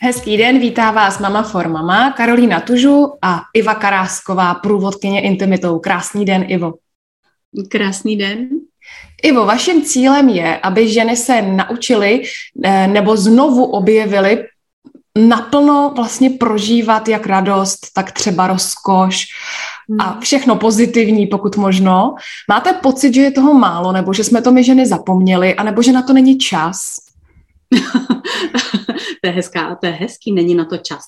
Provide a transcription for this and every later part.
Hezký den, vítá vás mama for mama, Karolína Tužu a Iva Karásková, průvodkyně intimitou. Krásný den, Ivo. Krásný den. Ivo, vaším cílem je, aby ženy se naučily eh, nebo znovu objevily naplno vlastně prožívat jak radost, tak třeba rozkoš a hmm. všechno pozitivní, pokud možno. Máte pocit, že je toho málo, nebo že jsme to my ženy zapomněli, anebo že na to není čas? to je hezká, to je hezký, není na to čas.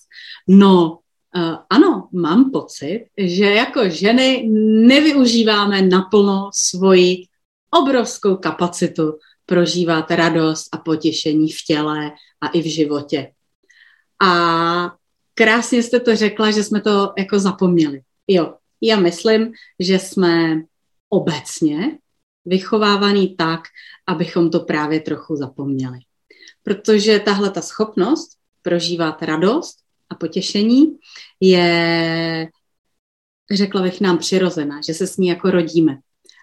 No, uh, ano, mám pocit, že jako ženy nevyužíváme naplno svoji obrovskou kapacitu prožívat radost a potěšení v těle a i v životě. A krásně jste to řekla, že jsme to jako zapomněli. Jo, já myslím, že jsme obecně vychovávaný tak, abychom to právě trochu zapomněli. Protože tahle ta schopnost prožívat radost a potěšení je, řekla bych, nám přirozená, že se s ní jako rodíme.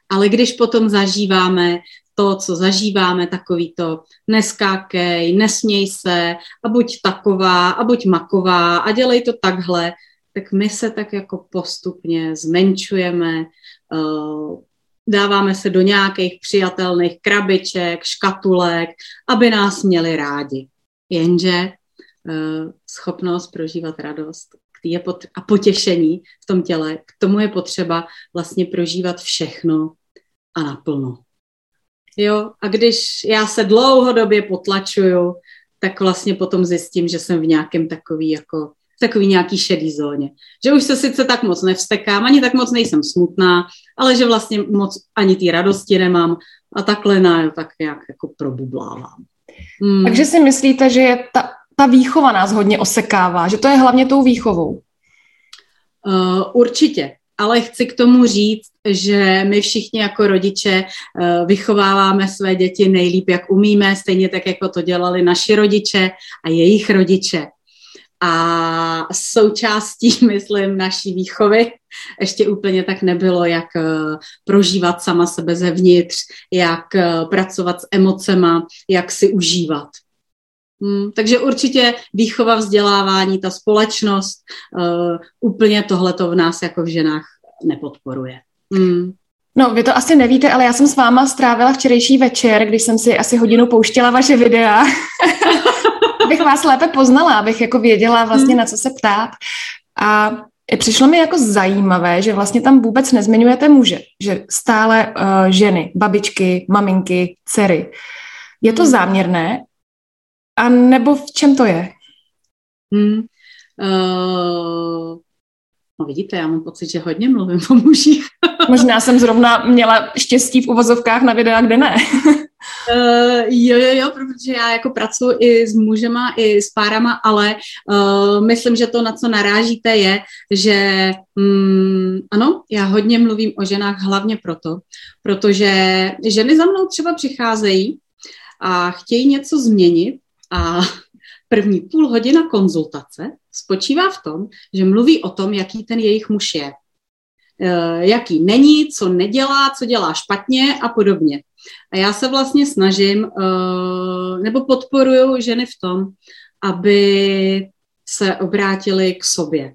Ale když potom zažíváme to, co zažíváme, takový to neskákej, nesměj se a buď taková a buď maková a dělej to takhle, tak my se tak jako postupně zmenšujeme, uh, dáváme se do nějakých přijatelných krabiček, škatulek, aby nás měli rádi. Jenže uh, schopnost prožívat radost je a potěšení v tom těle, k tomu je potřeba vlastně prožívat všechno a naplno. Jo, a když já se dlouhodobě potlačuju, tak vlastně potom zjistím, že jsem v nějakém takový jako takový nějaký šedý zóně. Že už se sice tak moc nevstekám, ani tak moc nejsem smutná, ale že vlastně moc ani té radosti nemám a takhle na, tak nějak jako probublávám. Hmm. Takže si myslíte, že je ta, ta výchova nás hodně osekává, že to je hlavně tou výchovou? Uh, určitě, ale chci k tomu říct, že my všichni jako rodiče uh, vychováváme své děti nejlíp, jak umíme, stejně tak, jako to dělali naši rodiče a jejich rodiče. A součástí, myslím, naší výchovy ještě úplně tak nebylo, jak eh, prožívat sama sebe zevnitř, jak eh, pracovat s emocema, jak si užívat. Hmm, takže určitě výchova, vzdělávání, ta společnost uh, úplně tohleto v nás jako v ženách nepodporuje. Hmm. No, vy to asi nevíte, ale já jsem s váma strávila včerejší večer, když jsem si asi hodinu pouštěla vaše videa. abych vás lépe poznala, abych jako věděla vlastně, hmm. na co se ptát. A přišlo mi jako zajímavé, že vlastně tam vůbec nezmiňujete muže, že stále uh, ženy, babičky, maminky, dcery. Je to hmm. záměrné? A nebo v čem to je? Hmm. Uh, no vidíte, já mám pocit, že hodně mluvím o mužích. Možná jsem zrovna měla štěstí v uvozovkách na videa, kde ne. Uh, jo, jo, jo, protože já jako pracuji i s mužema, i s párama, ale uh, myslím, že to, na co narážíte, je, že um, ano, já hodně mluvím o ženách hlavně proto, protože ženy za mnou třeba přicházejí a chtějí něco změnit a první půl hodina konzultace spočívá v tom, že mluví o tom, jaký ten jejich muž je. Uh, jaký není, co nedělá, co dělá špatně a podobně. A já se vlastně snažím, uh, nebo podporuju ženy v tom, aby se obrátili k sobě.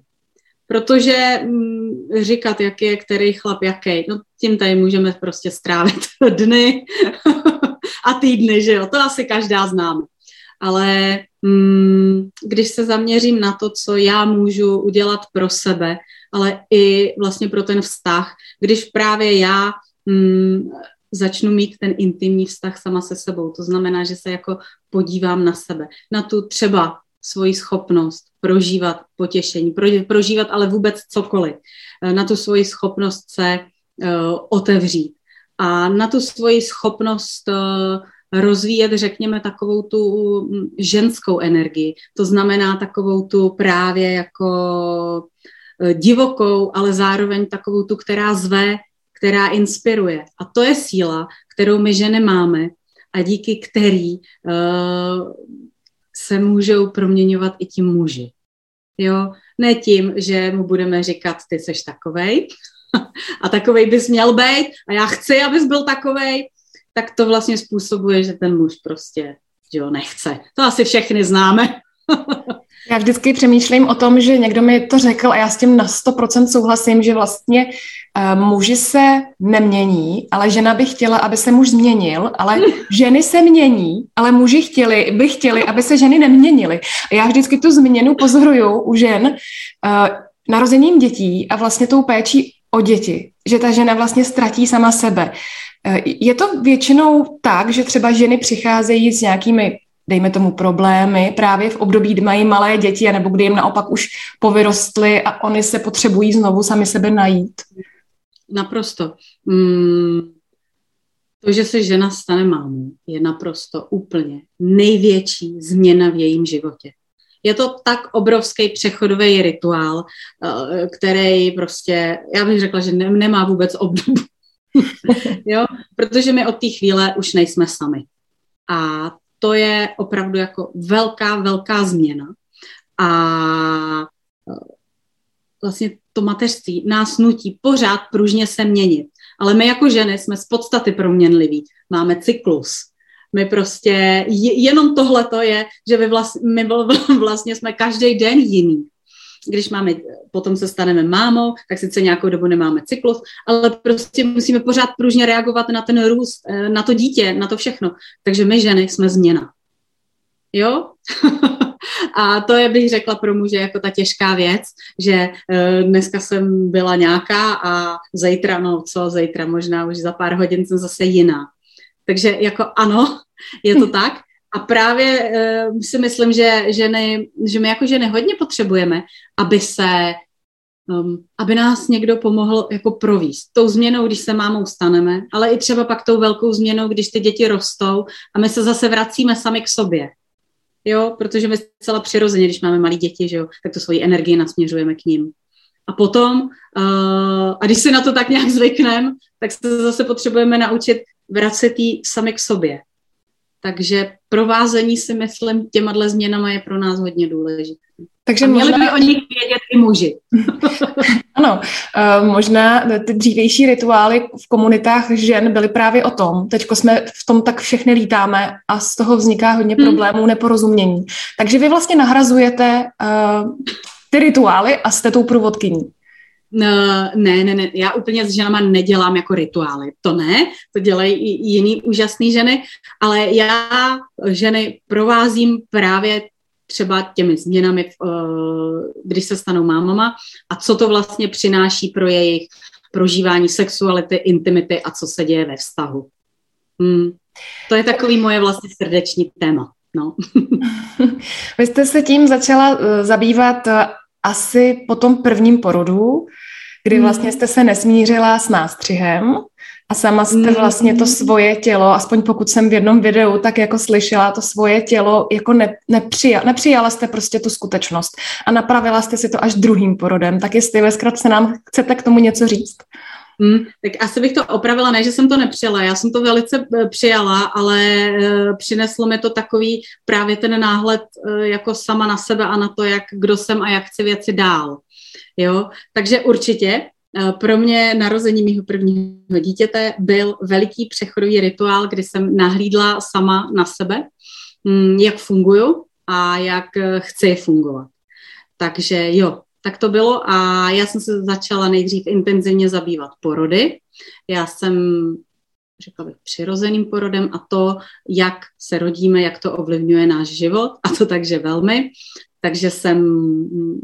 Protože hm, říkat, jaký je který chlap, jaký, no tím tady můžeme prostě strávit dny a týdny, že jo, to asi každá známe. Ale hm, když se zaměřím na to, co já můžu udělat pro sebe, ale i vlastně pro ten vztah, když právě já hm, začnu mít ten intimní vztah sama se sebou. To znamená, že se jako podívám na sebe, na tu třeba svoji schopnost prožívat potěšení, prožívat ale vůbec cokoliv, eh, na tu svoji schopnost se uh, otevřít a na tu svoji schopnost uh, rozvíjet, řekněme, takovou tu hm, ženskou energii. To znamená takovou tu právě jako divokou, ale zároveň takovou tu, která zve která inspiruje. A to je síla, kterou my ženy máme a díky který uh, se můžou proměňovat i ti muži. Jo, ne tím, že mu budeme říkat, ty seš takovej a takovej bys měl být a já chci, abys byl takovej. tak to vlastně způsobuje, že ten muž prostě že jo, nechce. To asi všechny známe. Já vždycky přemýšlím o tom, že někdo mi to řekl a já s tím na 100% souhlasím, že vlastně uh, muži se nemění, ale žena by chtěla, aby se muž změnil, ale ženy se mění, ale muži chtěli, by chtěli, aby se ženy neměnily. A já vždycky tu změnu pozoruju u žen uh, narozením dětí a vlastně tou péčí o děti, že ta žena vlastně ztratí sama sebe. Uh, je to většinou tak, že třeba ženy přicházejí s nějakými dejme tomu, problémy právě v období, kdy mají malé děti, nebo kdy jim naopak už povyrostly a oni se potřebují znovu sami sebe najít? Naprosto. Mm, to, že se žena stane mámou, je naprosto úplně největší změna v jejím životě. Je to tak obrovský přechodový rituál, eh, který prostě, já bych řekla, že ne, nemá vůbec obdobu. jo? Protože my od té chvíle už nejsme sami. A to je opravdu jako velká, velká změna. A e, vlastně to mateřství nás nutí pořád pružně se měnit. Ale my jako ženy jsme z podstaty proměnliví. Máme cyklus. My prostě, jenom tohle to je, že my vlastně jsme každý den jiný když máme, potom se staneme mámou, tak sice nějakou dobu nemáme cyklus, ale prostě musíme pořád pružně reagovat na ten růst, eh, na to dítě, na to všechno. Takže my ženy jsme změna. Jo? A to je, bych řekla pro muže jako ta těžká věc, že uh, dneska jsem byla nějaká a zítra, no co, zítra možná už za pár hodin jsem zase jiná. Takže jako ano, je to tak, a právě uh, si myslím, že, ženy, že my jako ženy hodně potřebujeme, aby se um, aby nás někdo pomohl jako províst. Tou změnou, když se mámou staneme, ale i třeba pak tou velkou změnou, když ty děti rostou a my se zase vracíme sami k sobě. Jo, protože my celá přirozeně, když máme malé děti, že jo, tak tu svoji energii nasměřujeme k ním. A potom, uh, a když si na to tak nějak zvykneme, tak se zase potřebujeme naučit vracet jí sami k sobě. Takže provázení si myslím těma změnama je pro nás hodně důležité. Takže A měli možná... by o nich vědět i muži. ano, uh, možná ty dřívější rituály v komunitách žen byly právě o tom. Teďko jsme v tom tak všechny lítáme a z toho vzniká hodně hmm. problémů, hmm. neporozumění. Takže vy vlastně nahrazujete uh, ty rituály a jste tou průvodkyní. No, ne, ne, ne, já úplně s ženama nedělám jako rituály. To ne, to dělají i jiný úžasný ženy, ale já ženy provázím právě třeba těmi změnami, eh, když se stanou mámama a co to vlastně přináší pro jejich prožívání sexuality, intimity a co se děje ve vztahu. Hmm. To je takový moje vlastně srdeční téma. No. Vy jste se tím začala eh, zabývat eh, asi po tom prvním porodu, kdy hmm. vlastně jste se nesmířila s nástřihem a sama jste hmm. vlastně to svoje tělo, aspoň pokud jsem v jednom videu tak jako slyšela, to svoje tělo jako ne, nepřijala, nepřijala jste prostě tu skutečnost a napravila jste si to až druhým porodem. Tak jestli ve se nám chcete k tomu něco říct? Hmm, tak asi bych to opravila, ne, že jsem to nepřijala, já jsem to velice eh, přijala, ale e, přineslo mi to takový právě ten náhled e, jako sama na sebe a na to, jak kdo jsem a jak chci věci dál. Jo? Takže určitě eh, pro mě narození mého prvního dítěte byl veliký přechodový rituál, kdy jsem nahlídla sama na sebe, hm, jak funguju a jak eh, chci fungovat. Takže jo, tak to bylo a já jsem se začala nejdřív intenzivně zabývat porody. Já jsem řekla bych, přirozeným porodem a to, jak se rodíme, jak to ovlivňuje náš život a to takže velmi. Takže jsem hm,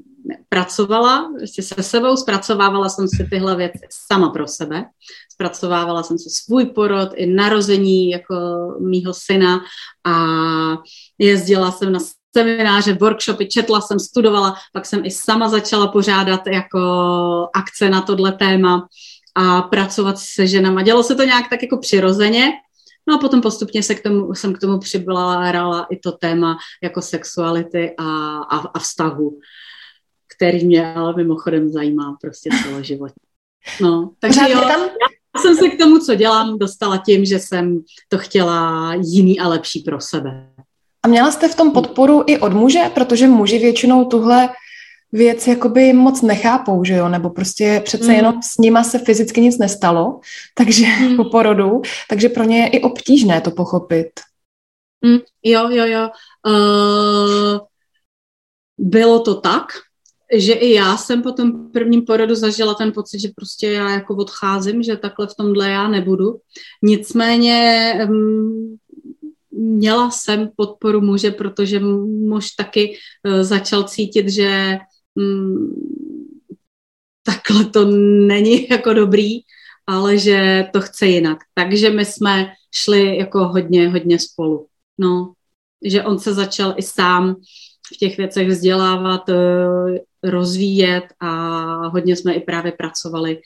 pracovala prostě se sebou, zpracovávala jsem si tyhle věci sama pro sebe. Zpracovávala jsem si svůj porod i narození jako mýho syna a jezdila jsem na semináře, workshopy, četla jsem, studovala, pak jsem i sama začala pořádat jako akce na tohle téma a pracovat se ženama. Dělo se to nějak tak jako přirozeně, No a potom postupně se k tomu, jsem k tomu přibrala i to téma jako sexuality a, a, a vztahu který mě ale mimochodem zajímá prostě život. No, takže jo, já jsem se k tomu, co dělám, dostala tím, že jsem to chtěla jiný a lepší pro sebe. A měla jste v tom podporu i od muže, protože muži většinou tuhle věc jakoby moc nechápou, že jo, nebo prostě přece mm. jenom s nima se fyzicky nic nestalo, takže mm. po porodu, takže pro ně je i obtížné to pochopit. Mm, jo, jo, jo. Uh, bylo to tak, že i já jsem po tom prvním porodu zažila ten pocit, že prostě já jako odcházím, že takhle v tomhle já nebudu. Nicméně měla jsem podporu muže, protože muž taky uh, začal cítit, že um, takhle to není jako dobrý, ale že to chce jinak. Takže my jsme šli jako hodně, hodně spolu. No, že on se začal i sám v těch věcech vzdělávat, eh, rozvíjet a hodně jsme i právě pracovali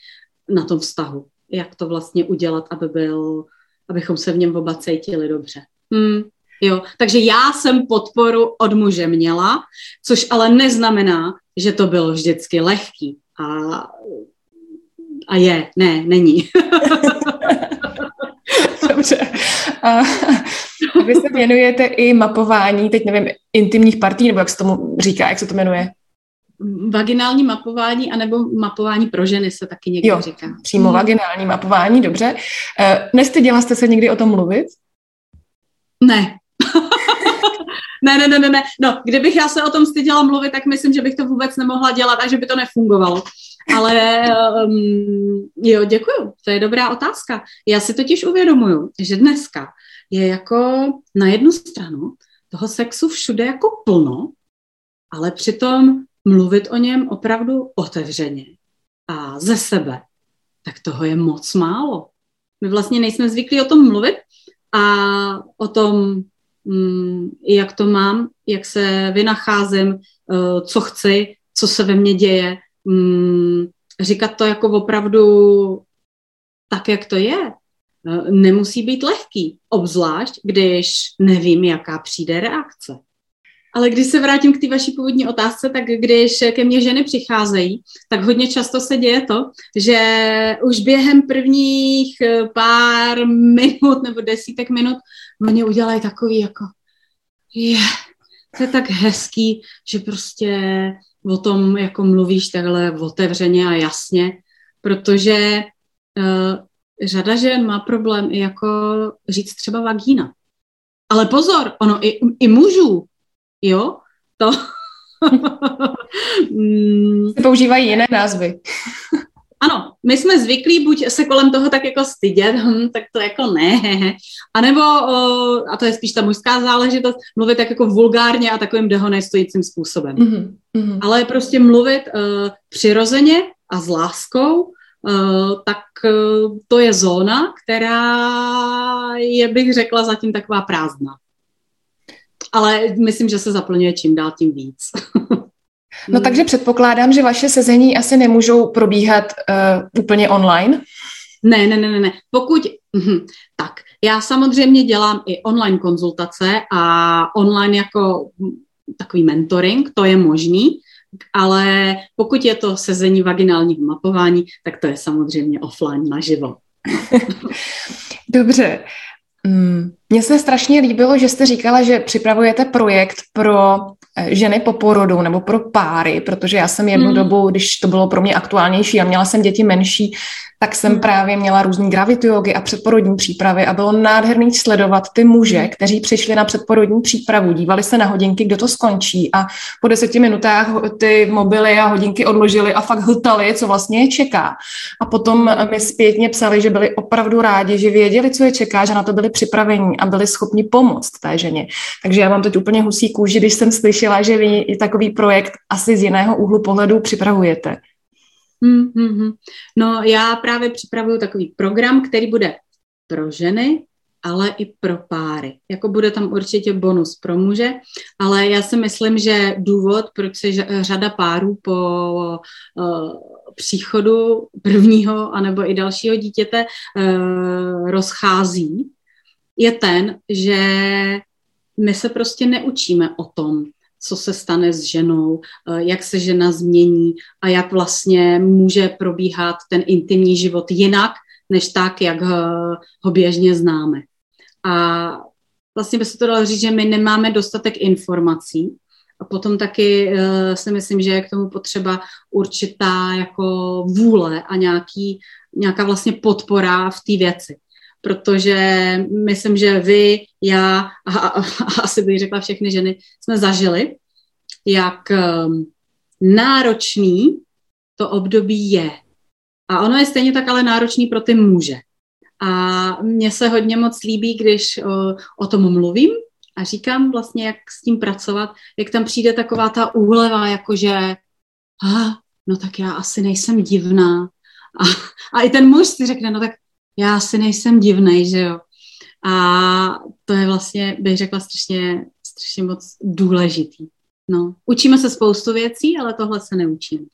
na tom vztahu. Jak to vlastně udělat, aby byl, abychom se v něm oba cítili dobře. Hmm, jo. Takže já jsem podporu od muže měla, což ale neznamená, že to bylo vždycky lehký. A, a je, ne, není. Dobře. A vy se věnujete i mapování, teď nevím, intimních partí, nebo jak se tomu říká, jak se to jmenuje? Vaginální mapování, anebo mapování pro ženy se taky někdy jo, říká. přímo hmm. vaginální mapování, dobře. Uh, nestyděla jste se někdy o tom mluvit? Ne. ne, ne, ne, ne, ne. No, kdybych já se o tom styděla mluvit, tak myslím, že bych to vůbec nemohla dělat a že by to nefungovalo. Ale um, jo, děkuju, to je dobrá otázka. Já si totiž uvědomuju, že dneska je jako na jednu stranu toho sexu všude jako plno, ale přitom mluvit o něm opravdu otevřeně a ze sebe, tak toho je moc málo. My vlastně nejsme zvyklí o tom mluvit a o tom, mm, jak to mám, jak se vynacházím, uh, co chci, co se ve mně děje, mm, říkat to jako opravdu tak, jak to je, uh, nemusí být lehký, obzvlášť, když nevím, jaká přijde reakce. Ale když se vrátím k té vaší původní otázce, tak když ke mně ženy přicházejí, tak hodně často se děje to, že už během prvních eh, pár minut nebo desítek minut oni udělají takový jako je, to je tak hezký, že prostě o tom jako mluvíš takhle otevřeně a jasně, protože uh, řada žen má problém i jako říct třeba vagína. Ale pozor, ono i, i mužů jo, to... Používají jiné názvy. Ano, my jsme zvyklí buď se kolem toho tak jako stydět, hm, tak to jako ne, a nebo, a to je spíš ta mužská záležitost, mluvit tak jako vulgárně a takovým dehonestujícím způsobem. Mm-hmm. Ale prostě mluvit uh, přirozeně a s láskou, uh, tak uh, to je zóna, která je, bych řekla, zatím taková prázdná ale myslím, že se zaplňuje čím dál tím víc. No takže předpokládám, že vaše sezení asi nemůžou probíhat uh, úplně online. Ne, ne, ne, ne. Pokud, hm, tak, já samozřejmě dělám i online konzultace a online jako takový mentoring, to je možný, ale pokud je to sezení vaginálního mapování, tak to je samozřejmě offline naživo. Dobře. Mm, mně se strašně líbilo, že jste říkala, že připravujete projekt pro eh, ženy po porodu nebo pro páry, protože já jsem jednu mm. dobu, když to bylo pro mě aktuálnější a měla jsem děti menší, tak jsem hmm. právě měla různý gravitiogy a předporodní přípravy a bylo nádherný sledovat ty muže, hmm. kteří přišli na předporodní přípravu, dívali se na hodinky, kdo to skončí a po deseti minutách ty mobily a hodinky odložili a fakt hltali, co vlastně je čeká. A potom mi zpětně psali, že byli opravdu rádi, že věděli, co je čeká, že na to byli připraveni a byli schopni pomoct té ženě. Takže já mám teď úplně husí kůži, když jsem slyšela, že vy takový projekt asi z jiného úhlu pohledu připravujete. Hmm, hmm, hmm. No já právě připravuju takový program, který bude pro ženy, ale i pro páry. Jako bude tam určitě bonus pro muže, ale já si myslím, že důvod, proč se řada párů po uh, příchodu prvního anebo i dalšího dítěte uh, rozchází, je ten, že my se prostě neučíme o tom, co se stane s ženou, eh, jak se žena změní a jak vlastně může probíhat ten intimní život jinak, než tak, jak ho běžně známe. A vlastně by se to dalo říct, že my nemáme dostatek informací A potom taky uh, si myslím, že je k tomu potřeba určitá jako vůle a nějaký, nějaká vlastně podpora v té věci. Protože myslím, že vy, já a, a, a asi bych řekla všechny ženy jsme zažili, jak um, náročný to období je. A ono je stejně tak ale náročný pro ty muže. A mně se hodně moc líbí, když o, o tom mluvím a říkám vlastně, jak s tím pracovat, jak tam přijde taková ta úleva, jakože ah, no tak já asi nejsem divná. A, a i ten muž si řekne, no tak já asi nejsem divnej, že jo. A to je vlastně, bych řekla, strašně, strašně moc důležitý. No, učíme se spoustu věcí, ale tohle se neučíme.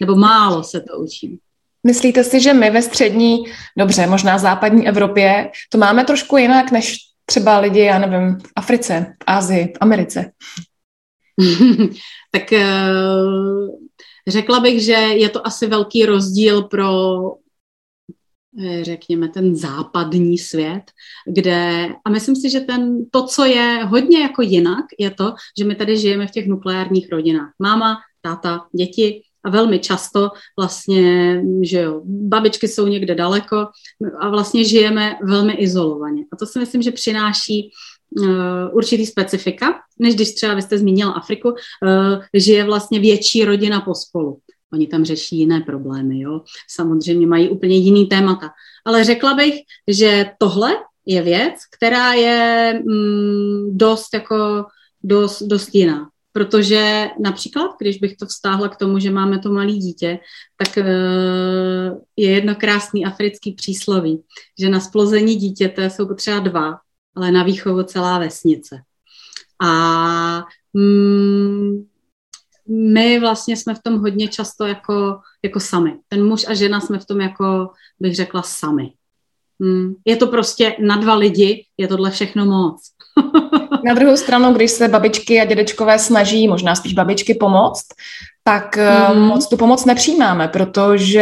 Nebo málo se to učíme. Myslíte si, že my ve střední, dobře, možná západní Evropě, to máme trošku jinak než třeba lidi, já nevím, v Africe, v Ázii, v Americe? tak eh, řekla bych, že je to asi velký rozdíl pro řekněme, ten západní svět, kde, a myslím si, že ten, to, co je hodně jako jinak, je to, že my tady žijeme v těch nukleárních rodinách. Máma, táta, děti, a velmi často vlastně, že jo, babičky jsou někde daleko a vlastně žijeme velmi izolovaně. A to si myslím, že přináší uh, určitý specifika, než když třeba vy jste zmínila Afriku, uh, žije vlastně větší rodina pospolu. Oni tam řeší jiné problémy, jo. Samozřejmě mají úplně jiný témata. Ale řekla bych, že tohle je věc, která je mm, dost jako dost, dost jiná. Protože například, když bych to vztáhla k tomu, že máme to malé dítě, tak eh, je jedno krásný africký přísloví, že na splození dítěte jsou potřeba dva, ale na výchovu celá vesnice. A mm, my vlastně jsme v tom hodně často jako, jako sami. Ten muž a žena jsme v tom jako, bych řekla, sami. Mm, je to prostě na dva lidi, je tohle všechno moc. Na druhou stranu, když se babičky a dědečkové snaží, možná spíš babičky pomoct, tak mm. moc tu pomoc nepřijímáme, protože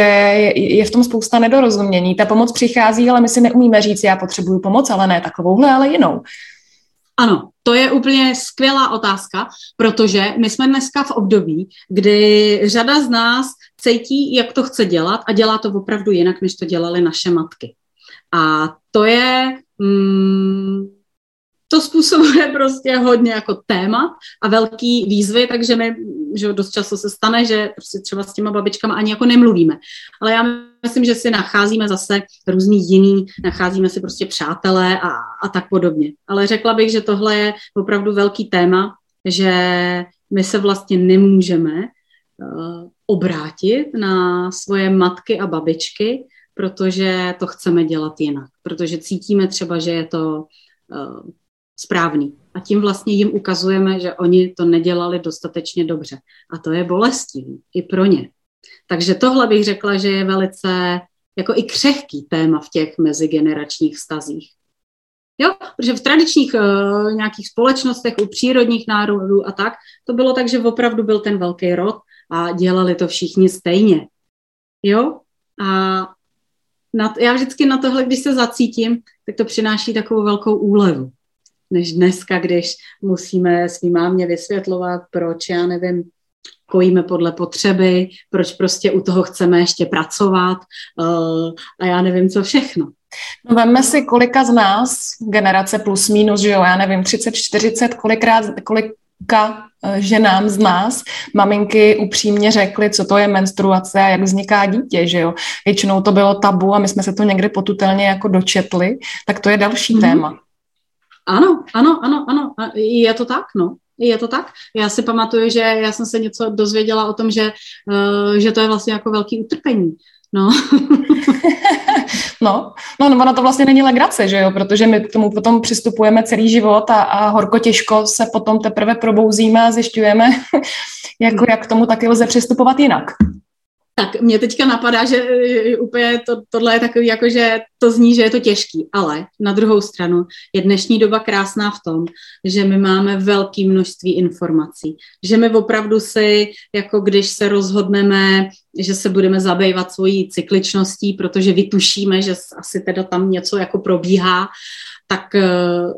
je v tom spousta nedorozumění. Ta pomoc přichází, ale my si neumíme říct, já potřebuju pomoc, ale ne takovouhle, ale jinou. Ano, to je úplně skvělá otázka, protože my jsme dneska v období, kdy řada z nás cítí, jak to chce dělat a dělá to opravdu jinak, než to dělali naše matky. A to je mm, to způsobuje prostě hodně jako téma a velký výzvy, takže my, že dost často se stane, že prostě třeba s těma babičkama ani jako nemluvíme. Ale já myslím, že si nacházíme zase různý jiný, nacházíme si prostě přátelé a, a tak podobně. Ale řekla bych, že tohle je opravdu velký téma, že my se vlastně nemůžeme uh, obrátit na svoje matky a babičky, protože to chceme dělat jinak. Protože cítíme třeba, že je to uh, správný. A tím vlastně jim ukazujeme, že oni to nedělali dostatečně dobře. A to je bolestivý i pro ně. Takže tohle bych řekla, že je velice jako i křehký téma v těch mezigeneračních vztazích. Jo, protože v tradičních uh, nějakých společnostech, u přírodních národů a tak, to bylo tak, že opravdu byl ten velký rod a dělali to všichni stejně. Jo, a na, já vždycky na tohle, když se zacítím, tak to přináší takovou velkou úlevu než dneska, když musíme svým mámě vysvětlovat, proč, já nevím, kojíme podle potřeby, proč prostě u toho chceme ještě pracovat uh, a já nevím, co všechno. No vemme si, kolika z nás, generace plus minus, že jo, já nevím, 30, 40, kolikrát, kolika eh, ženám z nás maminky upřímně řekly, co to je menstruace a jak vzniká dítě, že jo. Většinou to bylo tabu a my jsme se to někdy potutelně jako dočetli, tak to je další mm-hmm. téma. Ano, ano, ano, ano, je to tak, no. Je to tak? Já si pamatuju, že já jsem se něco dozvěděla o tom, že, uh, že to je vlastně jako velký utrpení. No. no, no, no, ono to vlastně není legrace, že jo, protože my k tomu potom přistupujeme celý život a, a horko těžko se potom teprve probouzíme a zjišťujeme, jako, jak k tomu taky lze přistupovat jinak. Tak mě teďka napadá, že úplně to, tohle je takový, jako že to zní, že je to těžký, ale na druhou stranu je dnešní doba krásná v tom, že my máme velké množství informací, že my opravdu si, jako když se rozhodneme, že se budeme zabývat svojí cykličností, protože vytušíme, že asi teda tam něco jako probíhá, tak uh,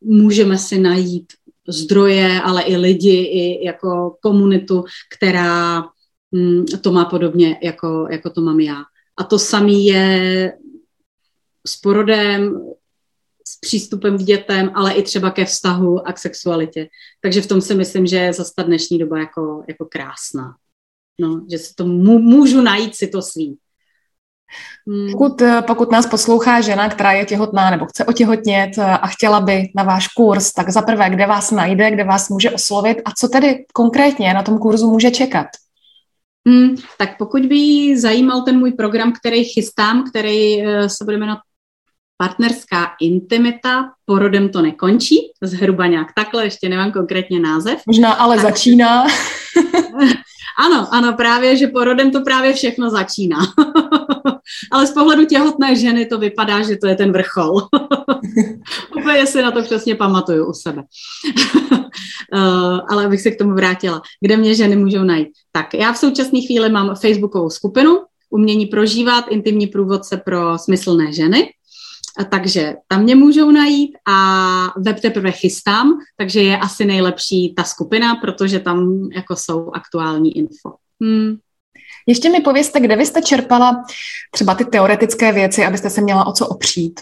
můžeme si najít zdroje, ale i lidi, i jako komunitu, která to má podobně, jako, jako to mám já. A to samé je s porodem, s přístupem k dětem, ale i třeba ke vztahu a k sexualitě. Takže v tom si myslím, že je zase ta dnešní doba jako, jako krásná. No, že si to můžu najít si to svý. Hmm. Pokud, eh, pokud nás poslouchá žena, která je těhotná nebo chce otěhotnět eh, a chtěla by na váš kurz, tak za prvé, kde vás najde, kde vás může oslovit a co tedy konkrétně na tom kurzu může čekat? Hmm, tak pokud by zajímal ten můj program, který chystám, který eh, se bude jmenovat partnerská intimita, porodem to nekončí, zhruba nějak takhle, ještě nemám konkrétně název. Možná ale tak, začíná. ano, ano, právě, že porodem to právě všechno začíná. ale z pohledu těhotné ženy to vypadá, že to je ten vrchol. Úplně si na to přesně pamatuju u sebe. uh, ale abych se k tomu vrátila. Kde mě ženy můžou najít? Tak já v současné chvíli mám facebookovou skupinu Umění prožívat, intimní průvodce pro smyslné ženy. A takže tam mě můžou najít a web teprve chystám, takže je asi nejlepší ta skupina, protože tam jako jsou aktuální info. Hmm. Ještě mi povězte, kde vy jste čerpala třeba ty teoretické věci, abyste se měla o co opřít?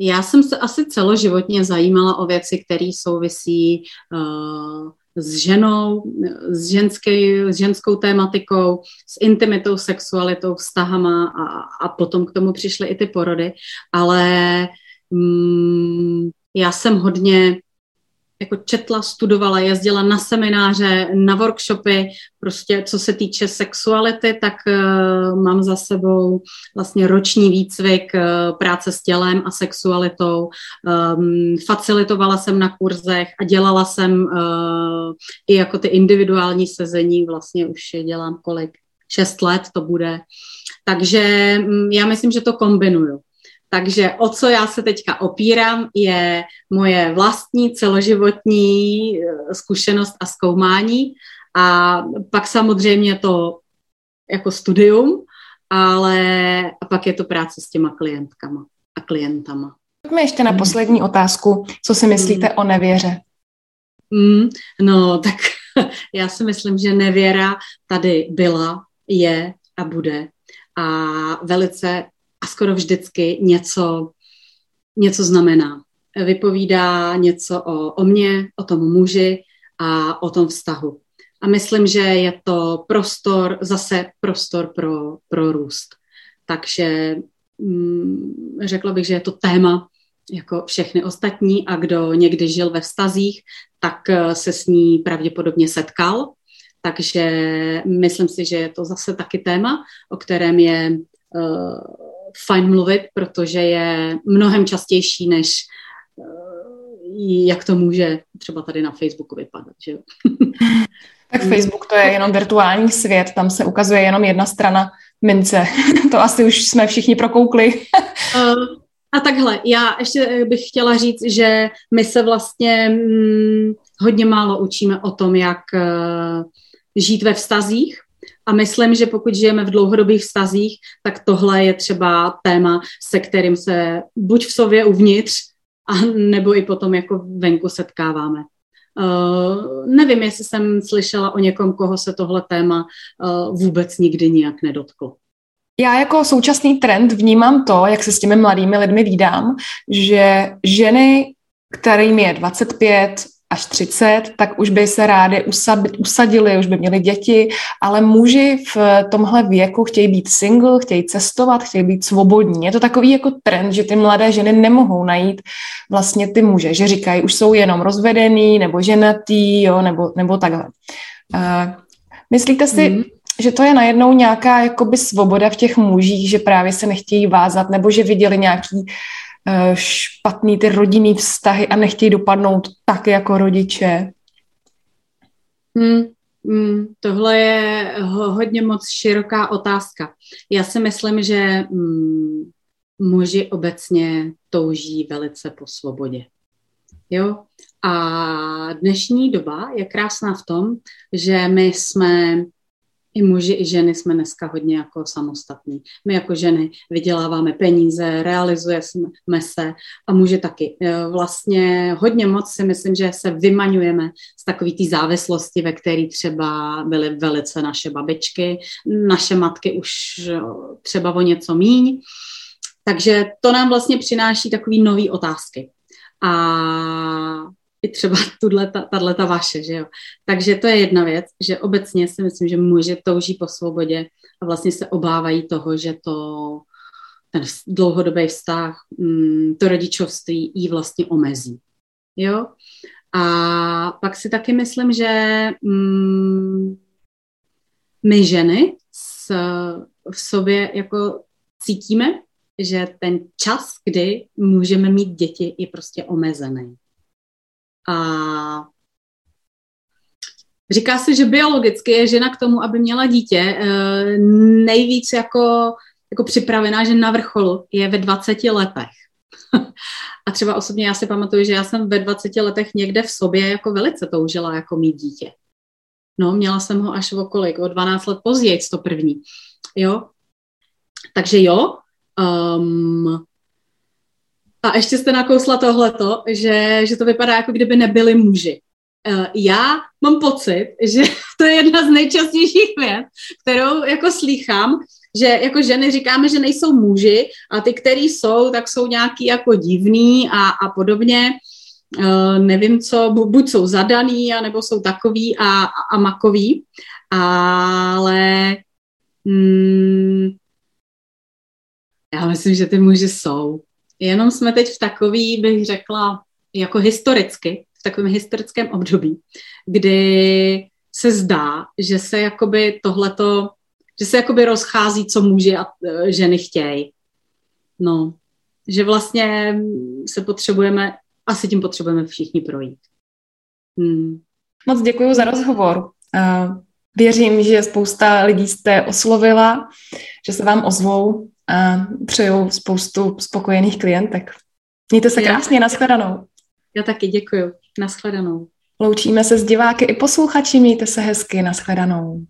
Já jsem se asi celoživotně zajímala o věci, které souvisí uh, s ženou, s, ženský, s ženskou tématikou, s intimitou, sexualitou, vztahama a, a potom k tomu přišly i ty porody. Ale mm, já jsem hodně jako četla, studovala, jezdila na semináře, na workshopy, prostě co se týče sexuality, tak uh, mám za sebou vlastně roční výcvik uh, práce s tělem a sexualitou. Um, facilitovala jsem na kurzech a dělala jsem uh, i jako ty individuální sezení, vlastně už je dělám kolik, šest let to bude. Takže um, já myslím, že to kombinuju. Takže o co já se teďka opírám, je moje vlastní celoživotní eh, zkušenost a zkoumání a pak samozřejmě to jako studium, ale pak je to práce s těma klientkama a klientama. Pojďme ještě na poslední otázku. Co si myslíte o nevěře? Mm, no, tak já si myslím, že nevěra tady byla, je a bude. A velice a skoro vždycky něco, něco znamená. Vypovídá něco o, o mně, o tom muži a o tom vztahu. A myslím, že je to prostor, zase prostor pro, pro růst. Takže mm, řekla bych, že je to téma jako všechny ostatní a kdo někdy žil ve vztazích, tak eh, se s ní pravděpodobně setkal. Takže myslím si, že je to zase taky téma, o kterém je uh, fajn mluvit, protože je mnohem častější, než eh, jak to může třeba tady na Facebooku vypadat. Že? tak Facebook to je jenom virtuální svět, tam se ukazuje jenom jedna strana mince. to asi už jsme všichni prokoukli. Eh, a takhle, já ještě bych chtěla říct, že my se vlastně hm, hodně málo učíme o tom, jak uh, žít ve vztazích, a myslím, že pokud žijeme v dlouhodobých vztazích, tak tohle je třeba téma, se kterým se buď v sobě uvnitř, a nebo i potom jako venku setkáváme. Uh, nevím, jestli jsem slyšela o někom, koho se tohle téma uh, vůbec nikdy nijak nedotklo. Já jako současný trend vnímám to, jak se s těmi mladými lidmi vídám, že ženy, kterým je 25, až 30, tak už by se rádi usadili, už by měli děti, ale muži v tomhle věku chtějí být single, chtějí cestovat, chtějí být svobodní. Je to takový jako trend, že ty mladé ženy nemohou najít vlastně ty muže, že říkají, už jsou jenom rozvedený nebo ženatý, jo, nebo, nebo takhle. Uh, myslíte si, mm. že to je najednou nějaká jakoby svoboda v těch mužích, že právě se nechtějí vázat, nebo že viděli nějaký Eh, špatný ty rodinný vztahy a nechtějí dopadnout tak jako rodiče? Hmm, hmm, tohle je hodně moc široká otázka. Já si myslím, že hmm, muži obecně touží velice po svobodě. Jo? A dnešní doba je krásná v tom, že my jsme i muži, i ženy jsme dneska hodně jako samostatní. My jako ženy vyděláváme peníze, realizujeme se a muži taky. E, vlastně hodně moc si myslím, že se vymaňujeme z takový té závislosti, ve které třeba byly velice naše babičky, naše matky už třeba o něco míň. Takže to nám vlastně přináší takové nové otázky. A i třeba tahle ta vaše, že jo. Takže to je jedna věc, že obecně si myslím, že muži touží po svobodě a vlastně se obávají toho, že to ten dlouhodobý vztah, mm, to rodičovství jí vlastně omezí. Jo? A pak si taky myslím, že mm, my ženy s, v sobě jako cítíme, že ten čas, kdy můžeme mít děti, je prostě omezený. A říká se, že biologicky je žena k tomu, aby měla dítě, eh, nejvíc jako, jako připravená, že na vrcholu je ve 20 letech. A třeba osobně já si pamatuju, že já jsem ve 20 letech někde v sobě jako velice toužila jako mít dítě. No, měla jsem ho až o kolik, o 12 let později, to první. Jo? Takže jo, um, a ještě jste nakousla tohleto, že, že to vypadá, jako kdyby nebyli muži. Eh, já mám pocit, že to je jedna z nejčastějších věc, kterou jako slýchám, že jako ženy říkáme, že nejsou muži a ty, který jsou, tak jsou nějaký jako divný a, a podobně. Uh, nevím co, buď jsou zadaný, anebo jsou takový a, a makový, ale mm, já myslím, že ty muži jsou. Jenom jsme teď v takový, bych řekla, jako historicky, v takovém historickém období, kdy se zdá, že se jakoby tohleto, že se jakoby rozchází, co muži a e, ženy chtějí. No, že vlastně se potřebujeme, asi tím potřebujeme všichni projít. Hmm. Moc děkuji za rozhovor. Věřím, že spousta lidí jste oslovila, že se vám ozvou a přeju spoustu spokojených klientek. Mějte se krásně, nashledanou. Já taky děkuji, nashledanou. Loučíme se s diváky i posluchači, mějte se hezky, nashledanou.